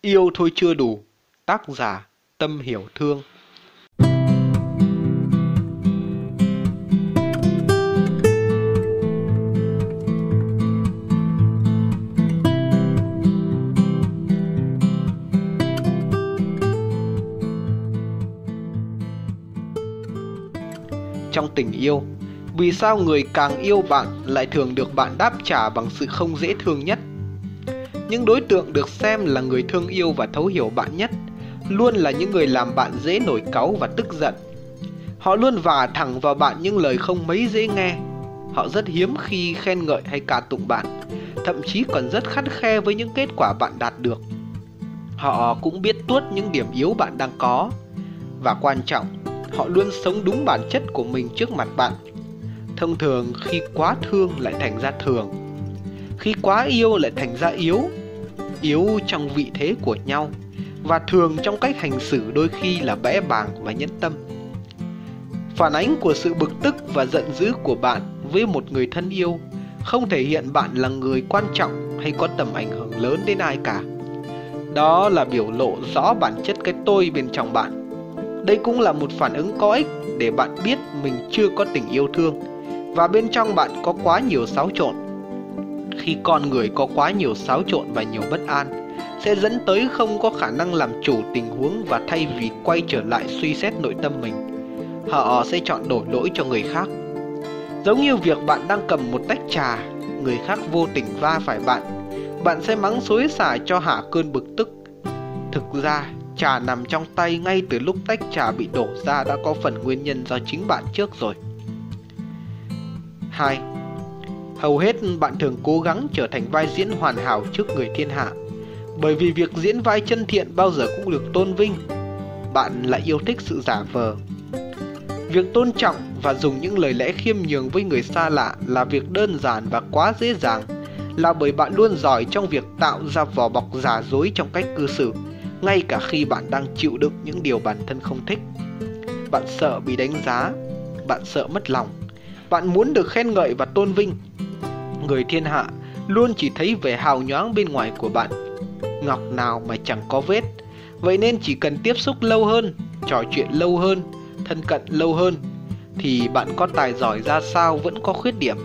Yêu thôi chưa đủ. Tác giả Tâm Hiểu Thương Trong tình yêu, vì sao người càng yêu bạn lại thường được bạn đáp trả bằng sự không dễ thương nhất? Những đối tượng được xem là người thương yêu và thấu hiểu bạn nhất luôn là những người làm bạn dễ nổi cáu và tức giận. Họ luôn vả thẳng vào bạn những lời không mấy dễ nghe. Họ rất hiếm khi khen ngợi hay ca tụng bạn, thậm chí còn rất khắt khe với những kết quả bạn đạt được. Họ cũng biết tuốt những điểm yếu bạn đang có và quan trọng, họ luôn sống đúng bản chất của mình trước mặt bạn. Thông thường khi quá thương lại thành ra thường, khi quá yêu lại thành ra yếu, yếu trong vị thế của nhau và thường trong cách hành xử đôi khi là bẽ bàng và nhẫn tâm. Phản ánh của sự bực tức và giận dữ của bạn với một người thân yêu không thể hiện bạn là người quan trọng hay có tầm ảnh hưởng lớn đến ai cả. Đó là biểu lộ rõ bản chất cái tôi bên trong bạn. Đây cũng là một phản ứng có ích để bạn biết mình chưa có tình yêu thương và bên trong bạn có quá nhiều xáo trộn. Khi con người có quá nhiều xáo trộn và nhiều bất an, sẽ dẫn tới không có khả năng làm chủ tình huống và thay vì quay trở lại suy xét nội tâm mình, họ sẽ chọn đổ lỗi cho người khác. Giống như việc bạn đang cầm một tách trà, người khác vô tình va phải bạn, bạn sẽ mắng xối xả cho hạ cơn bực tức. Thực ra, trà nằm trong tay ngay từ lúc tách trà bị đổ ra đã có phần nguyên nhân do chính bạn trước rồi. 2. Hầu hết bạn thường cố gắng trở thành vai diễn hoàn hảo trước người thiên hạ. Bởi vì việc diễn vai chân thiện bao giờ cũng được tôn vinh. Bạn lại yêu thích sự giả vờ. Việc tôn trọng và dùng những lời lẽ khiêm nhường với người xa lạ là việc đơn giản và quá dễ dàng, là bởi bạn luôn giỏi trong việc tạo ra vỏ bọc giả dối trong cách cư xử, ngay cả khi bạn đang chịu đựng những điều bản thân không thích. Bạn sợ bị đánh giá, bạn sợ mất lòng, bạn muốn được khen ngợi và tôn vinh người thiên hạ luôn chỉ thấy vẻ hào nhoáng bên ngoài của bạn. Ngọc nào mà chẳng có vết. Vậy nên chỉ cần tiếp xúc lâu hơn, trò chuyện lâu hơn, thân cận lâu hơn Thì bạn có tài giỏi ra sao vẫn có khuyết điểm.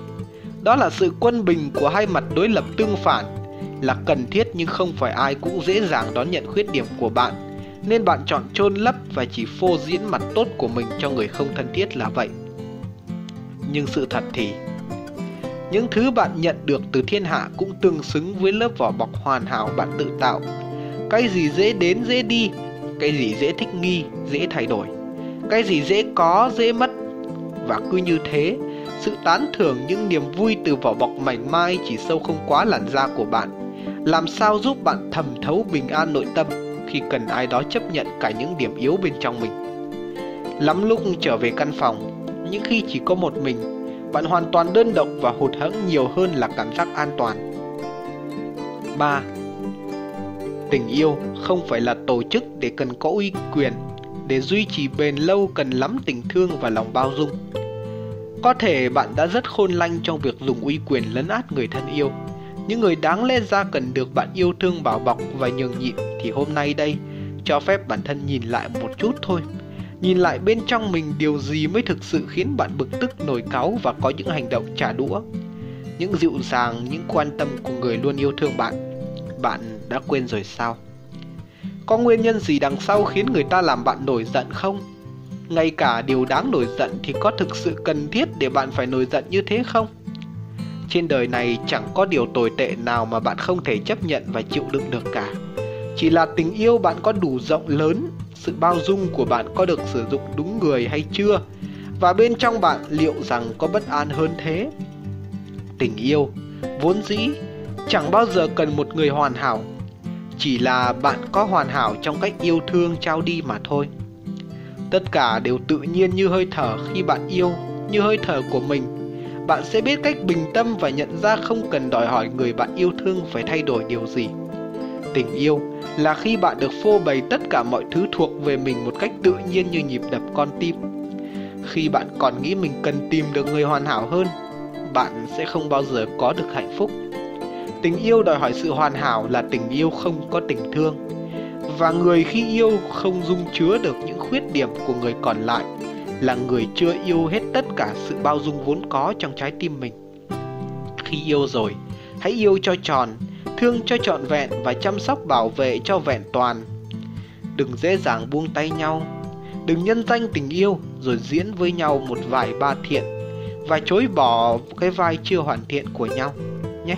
Đó là sự quân bình của hai mặt đối lập tương phản Là cần thiết nhưng không phải ai cũng dễ dàng đón nhận khuyết điểm của bạn. Nên bạn chọn chôn lấp và chỉ phô diễn mặt tốt của mình cho người không thân thiết là vậy. Nhưng sự thật thì những thứ bạn nhận được từ thiên hạ cũng tương xứng với lớp vỏ bọc hoàn hảo bạn tự tạo. Cái gì dễ đến dễ đi, cái gì dễ thích nghi, dễ thay đổi, cái gì dễ có, dễ mất. Và cứ như thế, sự tán thưởng những niềm vui từ vỏ bọc mảnh mai chỉ sâu không quá làn da của bạn. Làm sao giúp bạn thầm thấu bình an nội tâm khi cần ai đó chấp nhận cả những điểm yếu bên trong mình. Lắm lúc trở về căn phòng, những khi chỉ có một mình bạn hoàn toàn đơn độc và hụt hẫng nhiều hơn là cảm giác an toàn. 3. Tình yêu không phải là tổ chức để cần có uy quyền, để duy trì bền lâu cần lắm tình thương và lòng bao dung. Có thể bạn đã rất khôn lanh trong việc dùng uy quyền lấn át người thân yêu. Những người đáng lẽ ra cần được bạn yêu thương bảo bọc và nhường nhịn thì hôm nay đây cho phép bản thân nhìn lại một chút thôi Nhìn lại bên trong mình điều gì mới thực sự khiến bạn bực tức nổi cáu và có những hành động trả đũa Những dịu dàng, những quan tâm của người luôn yêu thương bạn Bạn đã quên rồi sao? Có nguyên nhân gì đằng sau khiến người ta làm bạn nổi giận không? Ngay cả điều đáng nổi giận thì có thực sự cần thiết để bạn phải nổi giận như thế không? Trên đời này chẳng có điều tồi tệ nào mà bạn không thể chấp nhận và chịu đựng được cả Chỉ là tình yêu bạn có đủ rộng lớn sự bao dung của bạn có được sử dụng đúng người hay chưa? Và bên trong bạn liệu rằng có bất an hơn thế? Tình yêu, vốn dĩ, chẳng bao giờ cần một người hoàn hảo. Chỉ là bạn có hoàn hảo trong cách yêu thương trao đi mà thôi. Tất cả đều tự nhiên như hơi thở khi bạn yêu, như hơi thở của mình. Bạn sẽ biết cách bình tâm và nhận ra không cần đòi hỏi người bạn yêu thương phải thay đổi điều gì tình yêu là khi bạn được phô bày tất cả mọi thứ thuộc về mình một cách tự nhiên như nhịp đập con tim. Khi bạn còn nghĩ mình cần tìm được người hoàn hảo hơn, bạn sẽ không bao giờ có được hạnh phúc. Tình yêu đòi hỏi sự hoàn hảo là tình yêu không có tình thương. Và người khi yêu không dung chứa được những khuyết điểm của người còn lại là người chưa yêu hết tất cả sự bao dung vốn có trong trái tim mình. Khi yêu rồi, hãy yêu cho tròn thương cho trọn vẹn và chăm sóc bảo vệ cho vẹn toàn. Đừng dễ dàng buông tay nhau. Đừng nhân danh tình yêu rồi diễn với nhau một vài ba thiện và chối bỏ cái vai chưa hoàn thiện của nhau nhé.